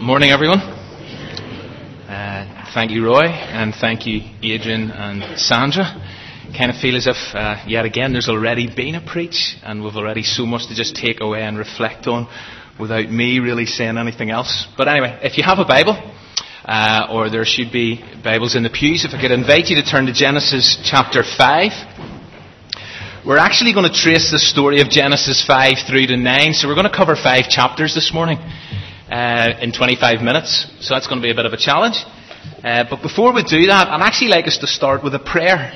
Morning, everyone. Uh, thank you, Roy, and thank you, Adrian and Sandra. Kind of feel as if, uh, yet again, there's already been a preach, and we've already so much to just take away and reflect on without me really saying anything else. But anyway, if you have a Bible, uh, or there should be Bibles in the pews, if I could invite you to turn to Genesis chapter 5. We're actually going to trace the story of Genesis 5 through to 9, so we're going to cover five chapters this morning uh, in 25 minutes, so that's going to be a bit of a challenge. Uh, but before we do that, I'd actually like us to start with a prayer.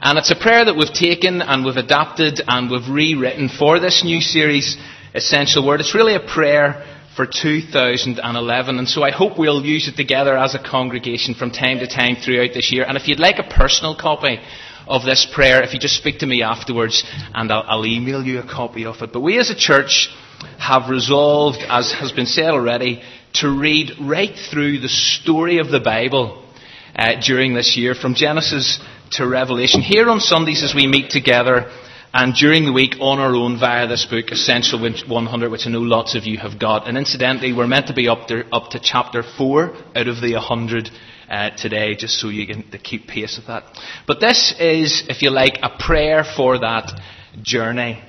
And it's a prayer that we've taken and we've adapted and we've rewritten for this new series, Essential Word. It's really a prayer for 2011, and so I hope we'll use it together as a congregation from time to time throughout this year. And if you'd like a personal copy, of this prayer if you just speak to me afterwards and I'll, I'll, email you a copy of it. But we as a church have resolved, as has been said already, to read right through the story of the Bible uh, during this year, from Genesis to Revelation. Here on Sundays as we meet together, and during the week on our own via this book, Essential 100, which I know lots of you have got. And incidentally, we're meant to be up to, up to chapter 4 out of the 100 uh, today, just so you can keep pace with that. But this is, if you like, a prayer for that journey,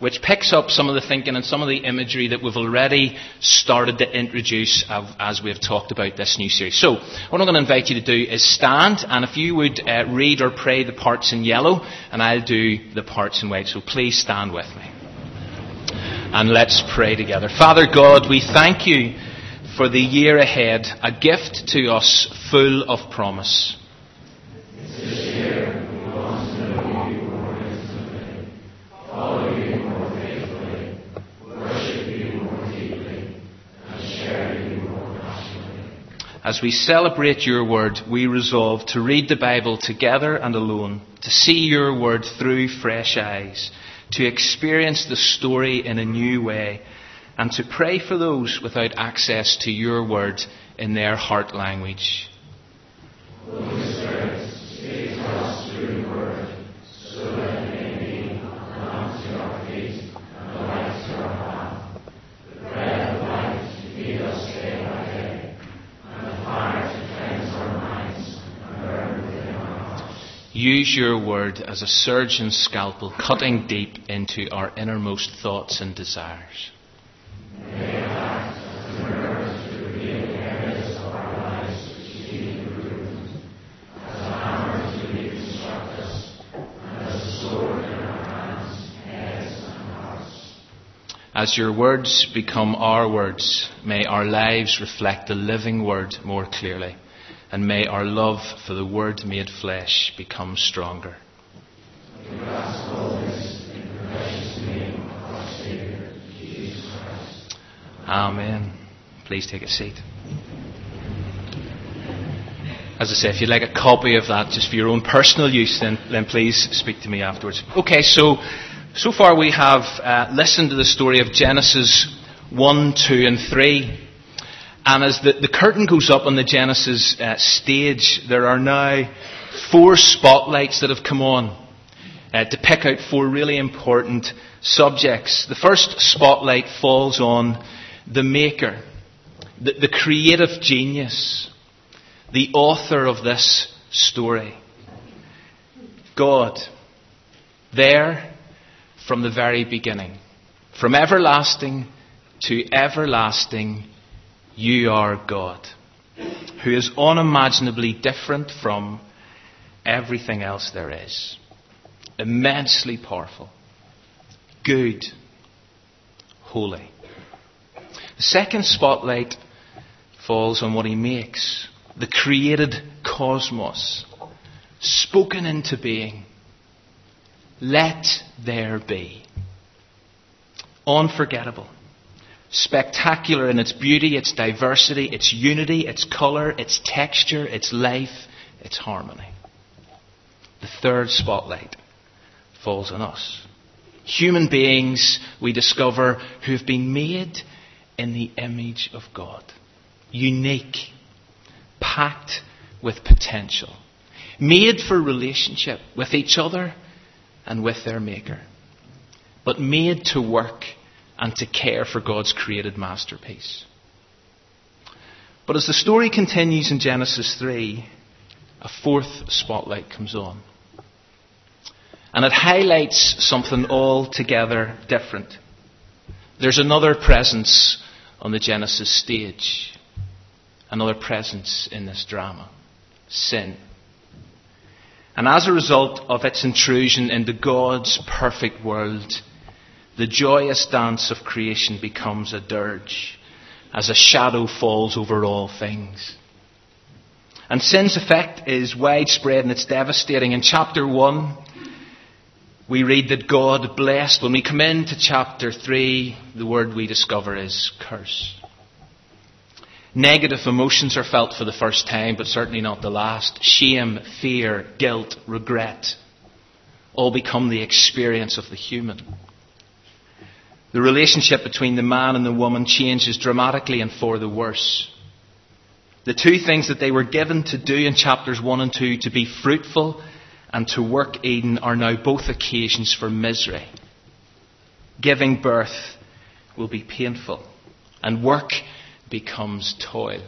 which picks up some of the thinking and some of the imagery that we've already started to introduce as we've talked about this new series. So, what I'm going to invite you to do is stand, and if you would uh, read or pray the parts in yellow, and I'll do the parts in white. So please stand with me. And let's pray together. Father God, we thank you for the year ahead, a gift to us full of promise. As we celebrate your word, we resolve to read the Bible together and alone, to see your word through fresh eyes, to experience the story in a new way and to pray for those without access to your word in their heart language. Use your word as a surgeon's scalpel, cutting deep into our innermost thoughts and desires. As your words become our words, may our lives reflect the living word more clearly, and may our love for the word made flesh become stronger. Amen. Please take a seat. As I say, if you'd like a copy of that just for your own personal use, then, then please speak to me afterwards. Okay, so so far we have uh, listened to the story of Genesis 1, 2, and 3. And as the, the curtain goes up on the Genesis uh, stage, there are now four spotlights that have come on uh, to pick out four really important subjects. The first spotlight falls on the maker, the, the creative genius, the author of this story. God. There, from the very beginning. From everlasting to everlasting, you are God, who is unimaginably different from everything else there is. Immensely powerful, good, holy. The second spotlight falls on what he makes the created cosmos, spoken into being. Let there be. Unforgettable. Spectacular in its beauty, its diversity, its unity, its colour, its texture, its life, its harmony. The third spotlight falls on us. Human beings, we discover, who have been made in the image of God. Unique, packed with potential, made for relationship with each other and with their Maker, but made to work and to care for God's created masterpiece. But as the story continues in Genesis 3, a fourth spotlight comes on. And it highlights something altogether different. There's another presence on the Genesis stage, another presence in this drama sin. And as a result of its intrusion into God's perfect world, the joyous dance of creation becomes a dirge as a shadow falls over all things. And sin's effect is widespread and it's devastating. In chapter 1, we read that God blessed. When we come into chapter 3, the word we discover is curse. Negative emotions are felt for the first time, but certainly not the last. Shame, fear, guilt, regret all become the experience of the human. The relationship between the man and the woman changes dramatically and for the worse. The two things that they were given to do in chapters 1 and 2, to be fruitful and to work Eden, are now both occasions for misery. Giving birth will be painful, and work becomes toil.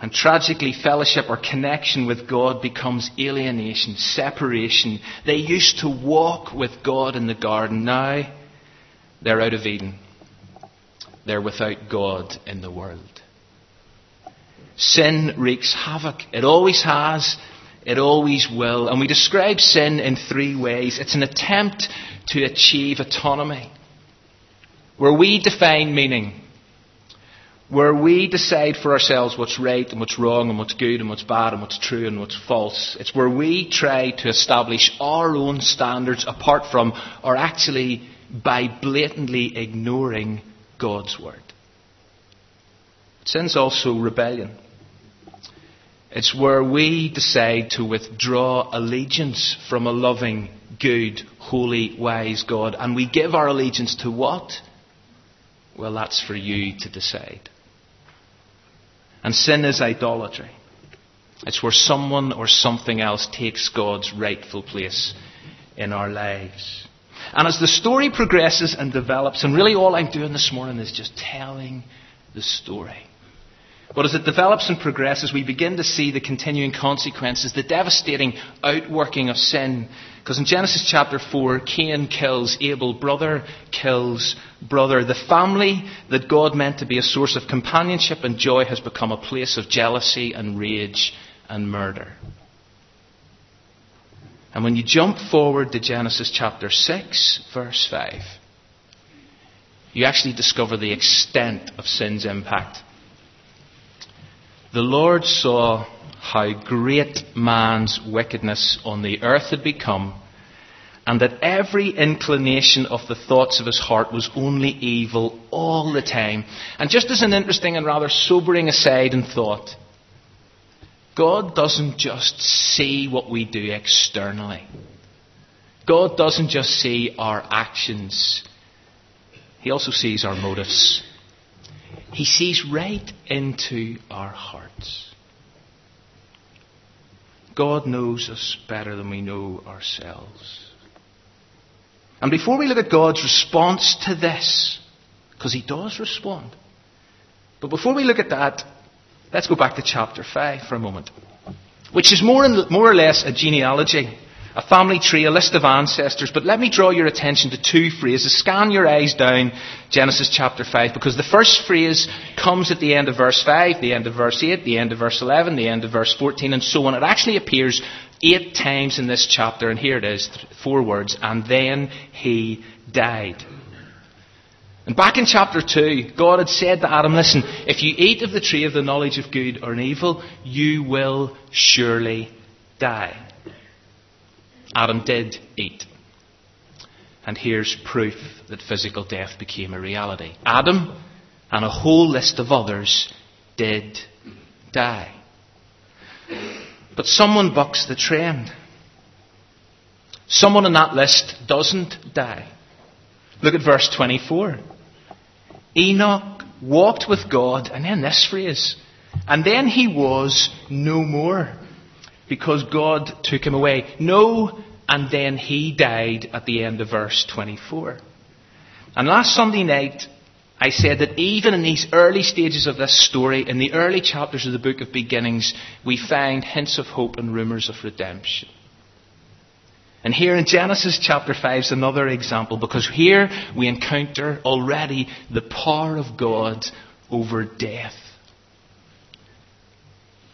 And tragically, fellowship or connection with God becomes alienation, separation. They used to walk with God in the garden. Now they're out of Eden. They're without God in the world. Sin wreaks havoc. It always has. It always will. And we describe sin in three ways. It's an attempt to achieve autonomy, where we define meaning where we decide for ourselves what's right and what's wrong and what's good and what's bad and what's true and what's false. It's where we try to establish our own standards apart from, or actually by blatantly ignoring God's word. Sin's also rebellion. It's where we decide to withdraw allegiance from a loving, good, holy, wise God. And we give our allegiance to what? Well, that's for you to decide. And sin is idolatry. It's where someone or something else takes God's rightful place in our lives. And as the story progresses and develops, and really all I'm doing this morning is just telling the story. But as it develops and progresses, we begin to see the continuing consequences, the devastating outworking of sin. Because in Genesis chapter 4, Cain kills Abel, brother kills brother. The family that God meant to be a source of companionship and joy has become a place of jealousy and rage and murder. And when you jump forward to Genesis chapter 6, verse 5, you actually discover the extent of sin's impact. The Lord saw how great man's wickedness on the earth had become, and that every inclination of the thoughts of his heart was only evil all the time. And just as an interesting and rather sobering aside in thought, God doesn't just see what we do externally. God doesn't just see our actions. He also sees our motives. He sees right into our hearts. God knows us better than we know ourselves. And before we look at God's response to this, because He does respond, but before we look at that, let's go back to chapter 5 for a moment, which is more, more or less a genealogy a family tree, a list of ancestors. But let me draw your attention to two phrases. Scan your eyes down Genesis chapter 5 because the first phrase comes at the end of verse 5, the end of verse 8, the end of verse 11, the end of verse 14, and so on. It actually appears eight times in this chapter, and here it is, four words, and then he died. And back in chapter 2, God had said to Adam, listen, if you eat of the tree of the knowledge of good or evil, you will surely die. Adam did eat. And here's proof that physical death became a reality. Adam and a whole list of others did die. But someone bucks the trend. Someone on that list doesn't die. Look at verse 24. Enoch walked with God, and then this phrase, and then he was no more because God took him away. No, and then he died at the end of verse 24. And last Sunday night, I said that even in these early stages of this story, in the early chapters of the book of beginnings, we find hints of hope and rumours of redemption. And here in Genesis chapter 5 is another example because here we encounter already the power of God over death.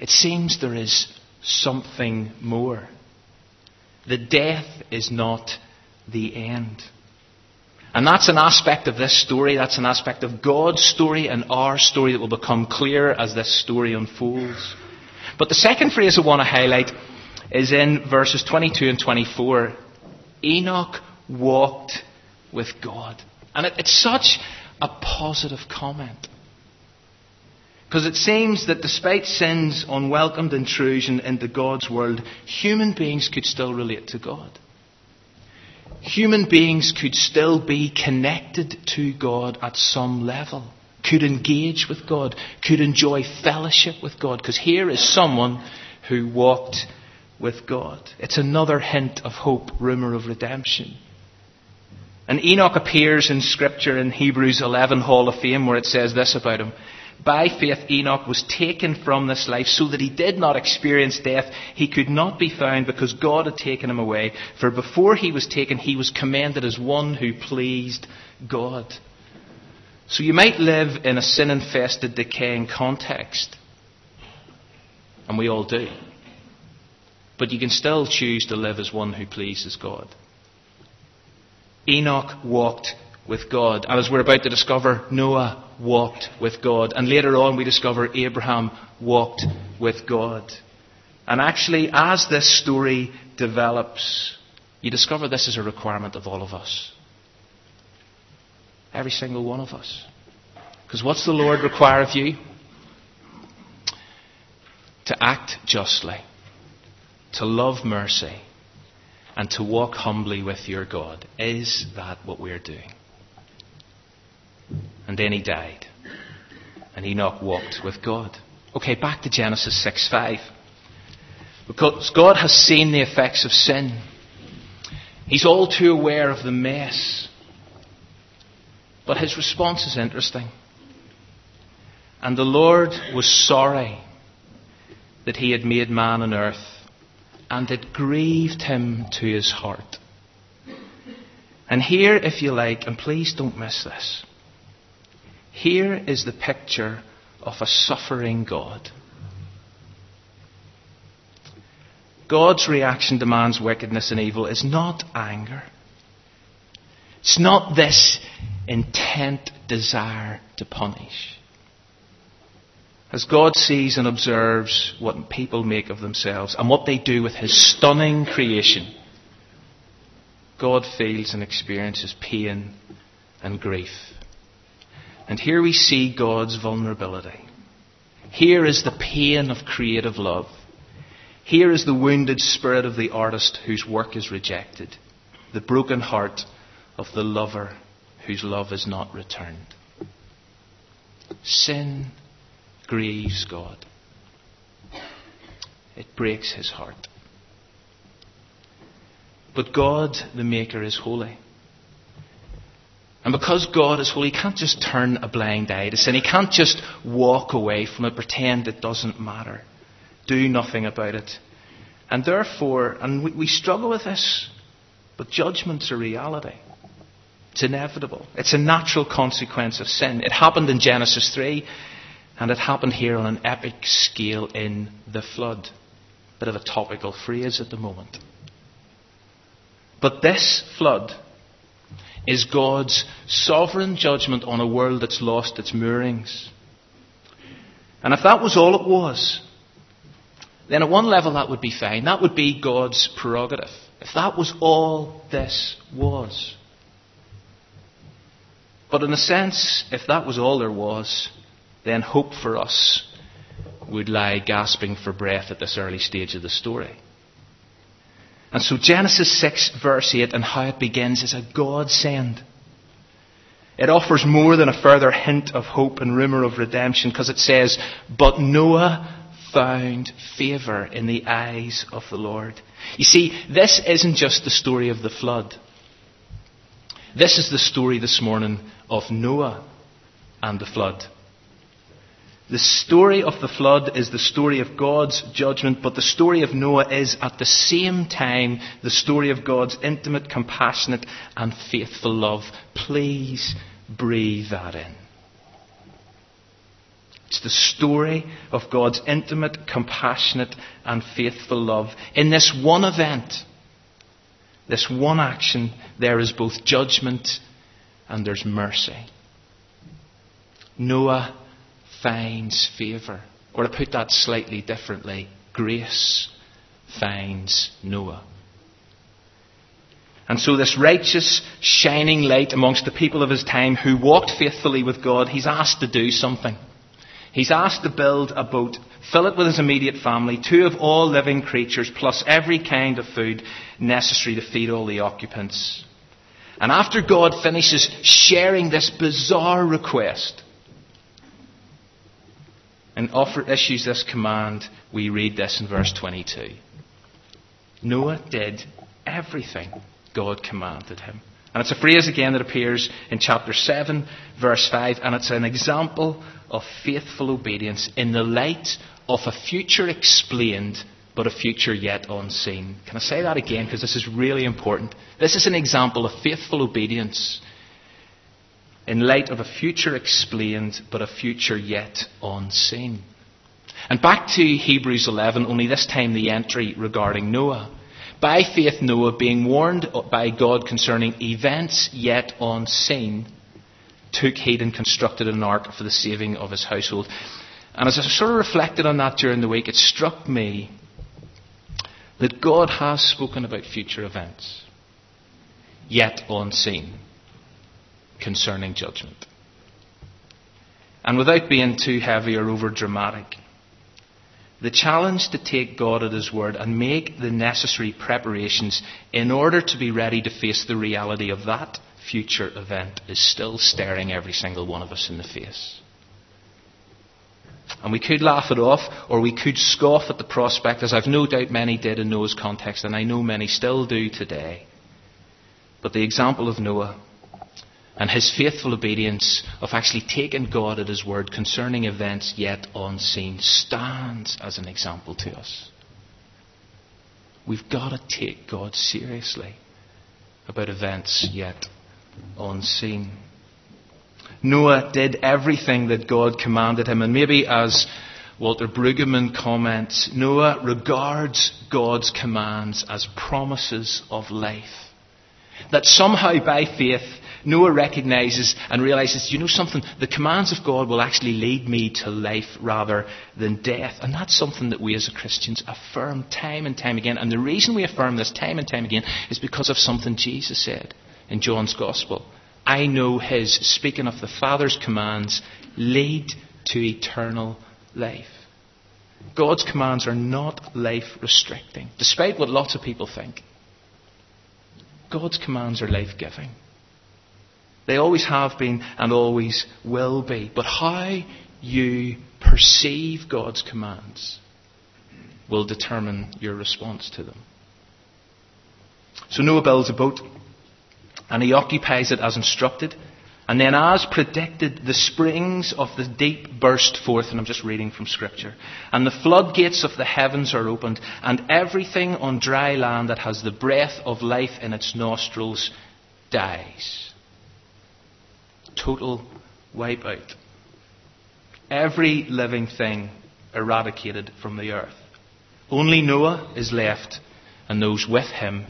It seems there is something more. The death is not the end. And that's an aspect of this story, that's an aspect of God's story and our story that will become clear as this story unfolds. But the second phrase I want to highlight is in verses 22 and 24. Enoch walked with God. And it's such a positive comment. Because it seems that despite sin's unwelcomed intrusion into God's world, human beings could still relate to God human beings could still be connected to God at some level, could engage with God, could enjoy fellowship with God, because here is someone who walked with God. It's another hint of hope, rumour of redemption. And Enoch appears in Scripture in Hebrews 11 Hall of Fame where it says this about him. By faith, Enoch was taken from this life so that he did not experience death. He could not be found because God had taken him away. For before he was taken, he was commended as one who pleased God. So you might live in a sin infested, decaying context. And we all do. But you can still choose to live as one who pleases God. Enoch walked with God. And as we're about to discover, Noah walked with God. And later on, we discover Abraham walked with God. And actually, as this story develops, you discover this is a requirement of all of us. Every single one of us. Because what's the Lord require of you? To act justly, to love mercy, and to walk humbly with your God. Is that what we're doing? And then he died. And Enoch walked with God. Okay, back to Genesis 6 5. Because God has seen the effects of sin. He's all too aware of the mess. But his response is interesting. And the Lord was sorry that he had made man on earth, and it grieved him to his heart. And here, if you like, and please don't miss this, here is the picture of a suffering God. God's reaction to man's wickedness and evil is not anger. It's not this intent desire to punish. As God sees and observes what people make of themselves and what they do with His stunning creation, God feels and experiences pain and grief. And here we see God's vulnerability. Here is the pain of creative love. Here is the wounded spirit of the artist whose work is rejected. The broken heart of the lover whose love is not returned. Sin grieves God. It breaks his heart. But God, the Maker, is holy. And because God is holy, He can't just turn a blind eye to sin. He can't just walk away from it, pretend it doesn't matter, do nothing about it. And therefore, and we, we struggle with this, but judgment's a reality. It's inevitable. It's a natural consequence of sin. It happened in Genesis 3, and it happened here on an epic scale in the flood. Bit of a topical phrase at the moment. But this flood is God's sovereign judgment on a world that's lost its moorings. And if that was all it was, then at one level that would be fine. That would be God's prerogative. If that was all this was. But in a sense, if that was all there was, then hope for us would lie gasping for breath at this early stage of the story. And so Genesis 6 verse 8 and how it begins is a godsend. It offers more than a further hint of hope and rumour of redemption because it says, But Noah found favour in the eyes of the Lord. You see, this isn't just the story of the flood. This is the story this morning of Noah. and the flood. The story of the flood is the story of God's judgment, but the story of Noah is at the same time the story of God's intimate, compassionate, and faithful love. Please breathe that in. It's the story of God's intimate, compassionate, and faithful love. In this one event, this one action, there is both judgment and there's mercy. Noah finds favour. Or to put that slightly differently, grace finds Noah. And so, this righteous, shining light amongst the people of his time who walked faithfully with God, he's asked to do something. He's asked to build a boat, fill it with his immediate family, two of all living creatures, plus every kind of food necessary to feed all the occupants. And after God finishes sharing this bizarre request, and offer, issues this command, we read this in verse 22. Noah did everything God commanded him. And it's a phrase again that appears in chapter 7, verse 5, and it's an example of faithful obedience in the light of a future explained but a future yet unseen. Can I say that again? Because this is really important. This is an example of faithful obedience in light of a future explained, but a future yet unseen. And back to Hebrews 11, only this time the entry regarding Noah. By faith, Noah, being warned by God concerning events yet unseen, took heed and constructed an ark for the saving of his household. And as I sort of reflected on that during the week, it struck me that God has spoken about future events, yet unseen concerning judgment. And without being too heavy or over dramatic, the challenge to take God at His word and make the necessary preparations in order to be ready to face the reality of that future event is still staring every single one of us in the face. And we could laugh it off, or we could scoff at the prospect, as I've no doubt many did in Noah's context, and I know many still do today. But the example of Noah and his faithful obedience of actually taking God at his word concerning events yet unseen stands as an example to us. We've got to take God seriously about events yet unseen. Noah did everything that God commanded him, and maybe as Walter Brueggemann comments, Noah regards God's commands as promises of life. That somehow by faith Noah recognizes and realizes, you know something, the commands of God will actually lead me to life rather than death. And that's something that we as Christians affirm time and time again. And the reason we affirm this time and time again is because of something Jesus said in John's Gospel. I know his, speaking of the Father's commands, lead to eternal life. God's commands are not life restricting, despite what lots of people think. God's commands are life giving. They always have been and always will be. But how you perceive God's commands will determine your response to them. So Noah builds a boat and he occupies it as instructed. And then, as predicted, the springs of the deep burst forth, and I'm just reading from Scripture. And the floodgates of the heavens are opened, and everything on dry land that has the breath of life in its nostrils dies total wipeout. Every living thing eradicated from the earth. Only Noah is left and those with him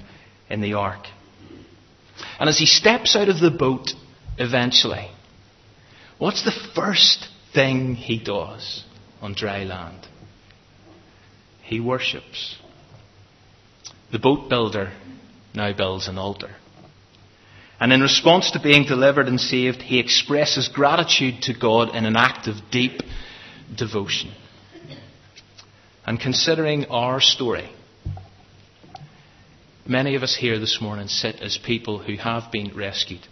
in the ark. And as he steps out of the boat eventually, what's the first thing he does on dry land? He worships. The boat builder now builds an altar. And in response to being delivered and saved, he expresses gratitude to God in an act of deep devotion. And considering our story, many of us here this morning sit as people who have been rescued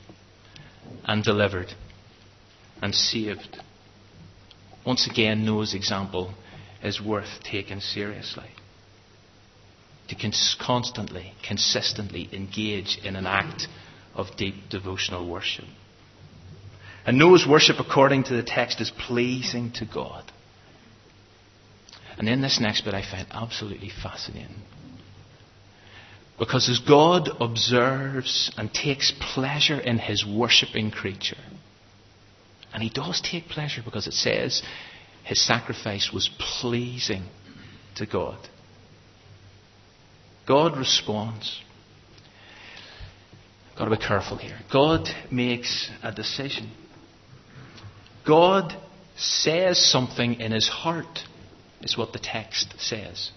and delivered and saved. Once again, Noah's example is worth taking seriously. To constantly, consistently engage in an act of deep devotional worship. And Noah's worship, according to the text, is pleasing to God. And in this next bit I find absolutely fascinating. Because as God observes and takes pleasure in his worshipping creature, and he does take pleasure because it says his sacrifice was pleasing to God. God responds. Got to be careful here. God makes a decision. God says something in his heart, is what the text says.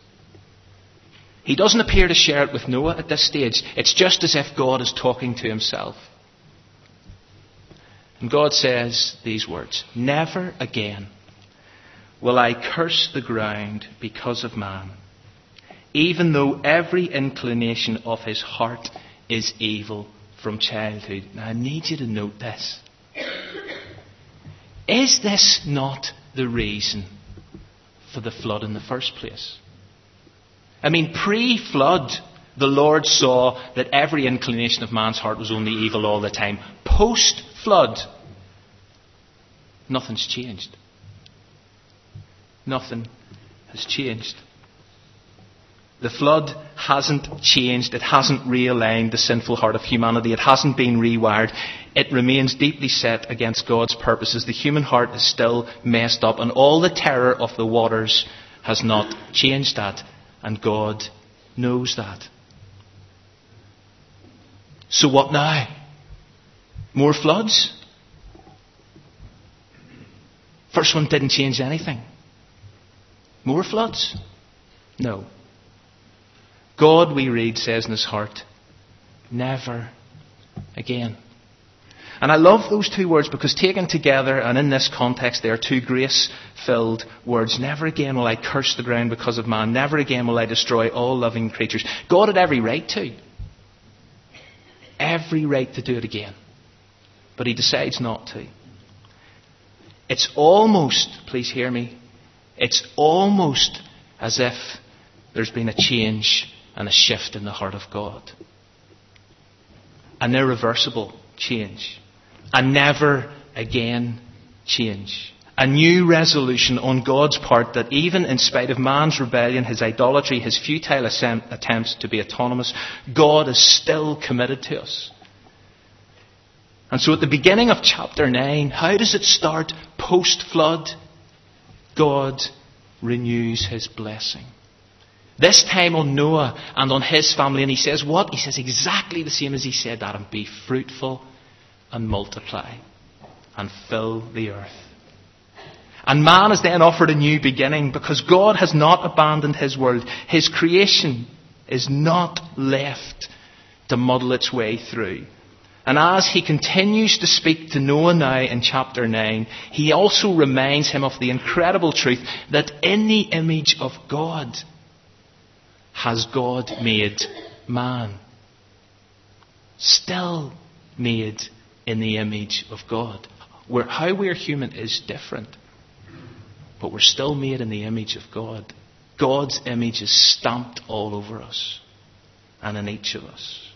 He doesn't appear to share it with Noah at this stage. It's just as if God is talking to himself. And God says these words Never again will I curse the ground because of man, even though every inclination of his heart is evil from childhood. Now, I need you to note this. Is this not the reason for the flood in the first place? I mean, pre flood, the Lord saw that every inclination of man's heart was only evil all the time. Post flood, nothing's changed. Nothing has changed. The flood hasn't changed. It hasn't realigned the sinful heart of humanity. It hasn't been rewired. It remains deeply set against God's purposes. The human heart is still messed up, and all the terror of the waters has not changed that. And God knows that. So what now? More floods? First one didn't change anything. More floods? No. God, we read, says in his heart, never again. And I love those two words because taken together and in this context, they are two grace filled words. Never again will I curse the ground because of man. Never again will I destroy all living creatures. God had every right to. Every right to do it again. But he decides not to. It's almost, please hear me, it's almost as if there's been a change and a shift in the heart of God. An irreversible change a never again change. A new resolution on God's part that even in spite of man's rebellion, his idolatry, his futile attempts to be autonomous, God is still committed to us. And so at the beginning of chapter 9, how does it start post flood? God renews his blessing. This time on Noah and on his family, and he says what? He says exactly the same as he said Adam be fruitful and multiply and fill the earth. And man is then offered a new beginning because God has not abandoned his world. His creation is not left to muddle its way through. And as he continues to speak to Noah now in chapter 9, he also reminds him of the incredible truth that in the image of God has God made man. Still made in the image of God. Where how we're human is different, but we're still made in the image of God. God's image is stamped all over us and in each of us.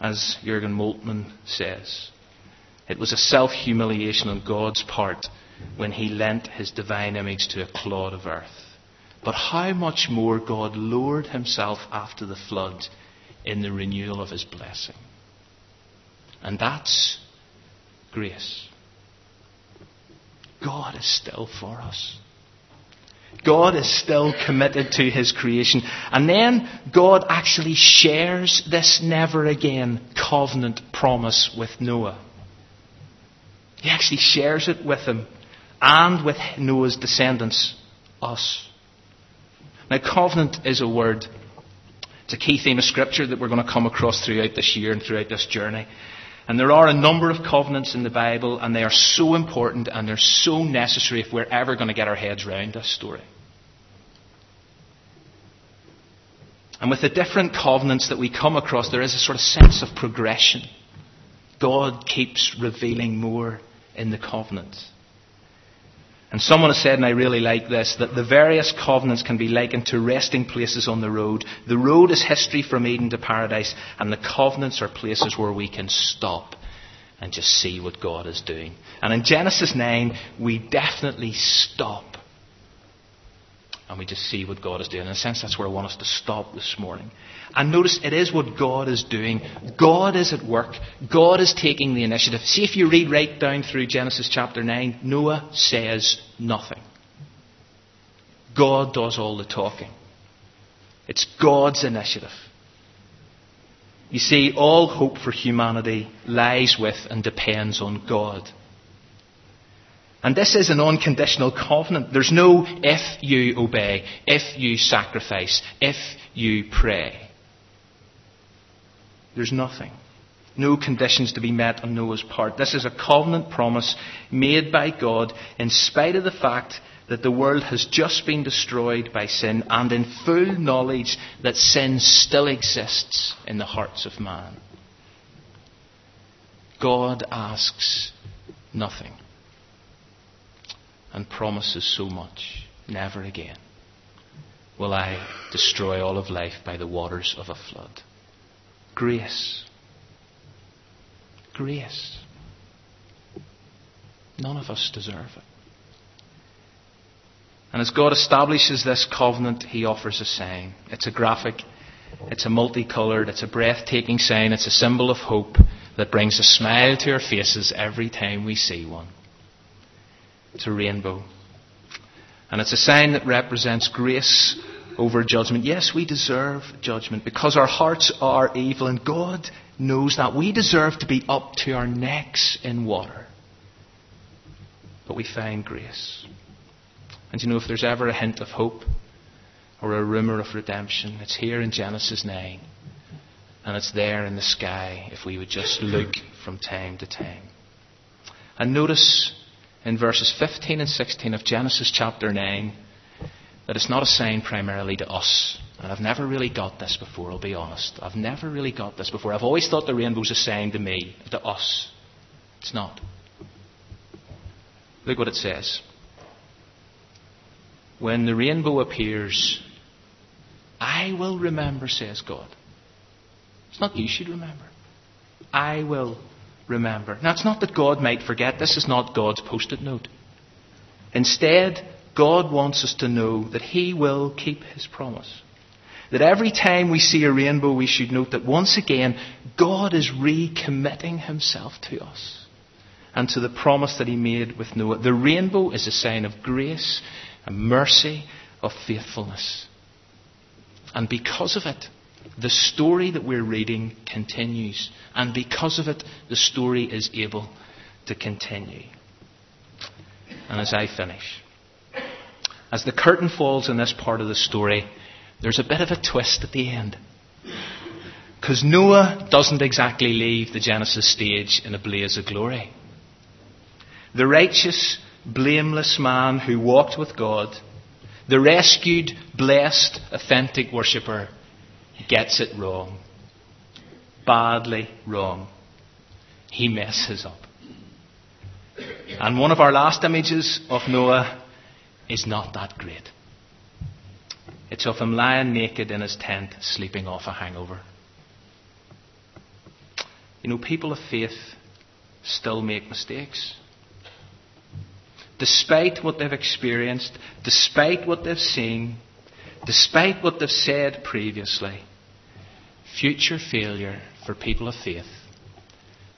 As Jurgen Moltmann says, it was a self humiliation on God's part when he lent his divine image to a clod of earth. But how much more God lowered himself after the flood in the renewal of his blessing. And that's grace. God is still for us. God is still committed to his creation. And then God actually shares this never again covenant promise with Noah. He actually shares it with him and with Noah's descendants, us. Now, covenant is a word. It's a key theme of Scripture that we're going to come across throughout this year and throughout this journey. And there are a number of covenants in the Bible, and they are so important and they're so necessary if we're ever going to get our heads around this story. And with the different covenants that we come across, there is a sort of sense of progression. God keeps revealing more in the covenants. And someone has said, and I really like this, that the various covenants can be likened to resting places on the road. The road is history from Eden to paradise, and the covenants are places where we can stop and just see what God is doing. And in Genesis 9, we definitely stop and we just see what God is doing. In a sense, that's where I want us to stop this morning. And notice it is what God is doing. God is at work. God is taking the initiative. See if you read right down through Genesis chapter 9, Noah says nothing. God does all the talking. It's God's initiative. You see, all hope for humanity lies with and depends on God. And this is an unconditional covenant. There's no if you obey, if you sacrifice, if you pray. There's nothing. No conditions to be met on Noah's part. This is a covenant promise made by God in spite of the fact that the world has just been destroyed by sin and in full knowledge that sin still exists in the hearts of man. God asks nothing and promises so much. Never again will I destroy all of life by the waters of a flood. Grace. Grace. None of us deserve it. And as God establishes this covenant, He offers a sign. It's a graphic, it's a multicolored, it's a breathtaking sign, it's a symbol of hope that brings a smile to our faces every time we see one. A rainbow. And it's a sign that represents grace over judgment. Yes, we deserve judgment because our hearts are evil, and God knows that. We deserve to be up to our necks in water. But we find grace. And you know, if there's ever a hint of hope or a rumour of redemption, it's here in Genesis 9. And it's there in the sky if we would just look from time to time. And notice in verses 15 and 16 of Genesis chapter 9 that it's not a sign primarily to us. And I've never really got this before, I'll be honest. I've never really got this before. I've always thought the rainbow's a sign to me, to us. It's not. Look what it says. When the rainbow appears, I will remember, says God. It's not you should remember. I will remember. Now, it's not that God might forget. This is not God's post it note. Instead, God wants us to know that He will keep His promise. That every time we see a rainbow, we should note that once again, God is recommitting Himself to us and to the promise that He made with Noah. The rainbow is a sign of grace a mercy of faithfulness. And because of it, the story that we're reading continues. And because of it, the story is able to continue. And as I finish, as the curtain falls in this part of the story, there's a bit of a twist at the end. Because Noah doesn't exactly leave the Genesis stage in a blaze of glory. The righteous blameless man who walked with God, the rescued, blessed, authentic worshipper, gets it wrong. Badly wrong. He messes up. And one of our last images of Noah is not that great. It's of him lying naked in his tent, sleeping off a hangover. You know, people of faith still make mistakes despite what they've experienced, despite what they've seen, despite what they've said previously, future failure for people of faith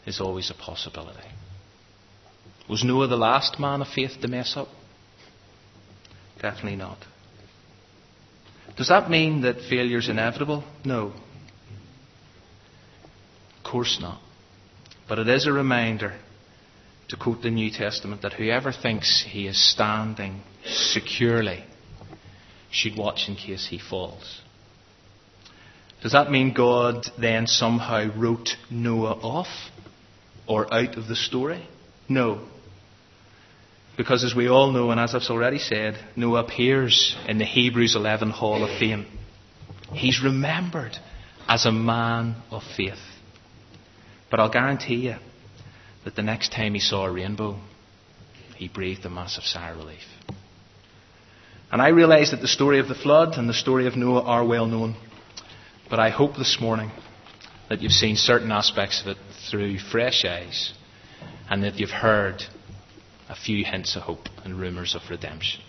is always a possibility. Was Noah the last man of faith to mess up? Definitely not. Does that mean that failure is inevitable? No. Of course not. But it is a reminder to quote the New Testament, that whoever thinks he is standing securely should watch in case he falls. Does that mean God then somehow wrote Noah off or out of the story? No. Because as we all know, and as I've already said, Noah appears in the Hebrews 11 Hall of Fame. He's remembered as a man of faith. But I'll guarantee you, that the next time he saw a rainbow, he breathed a massive sigh of relief. And I realize that the story of the flood and the story of Noah are well known. But I hope this morning that you've seen certain aspects of it through fresh eyes and that you've heard a few hints of hope and rumours of redemption.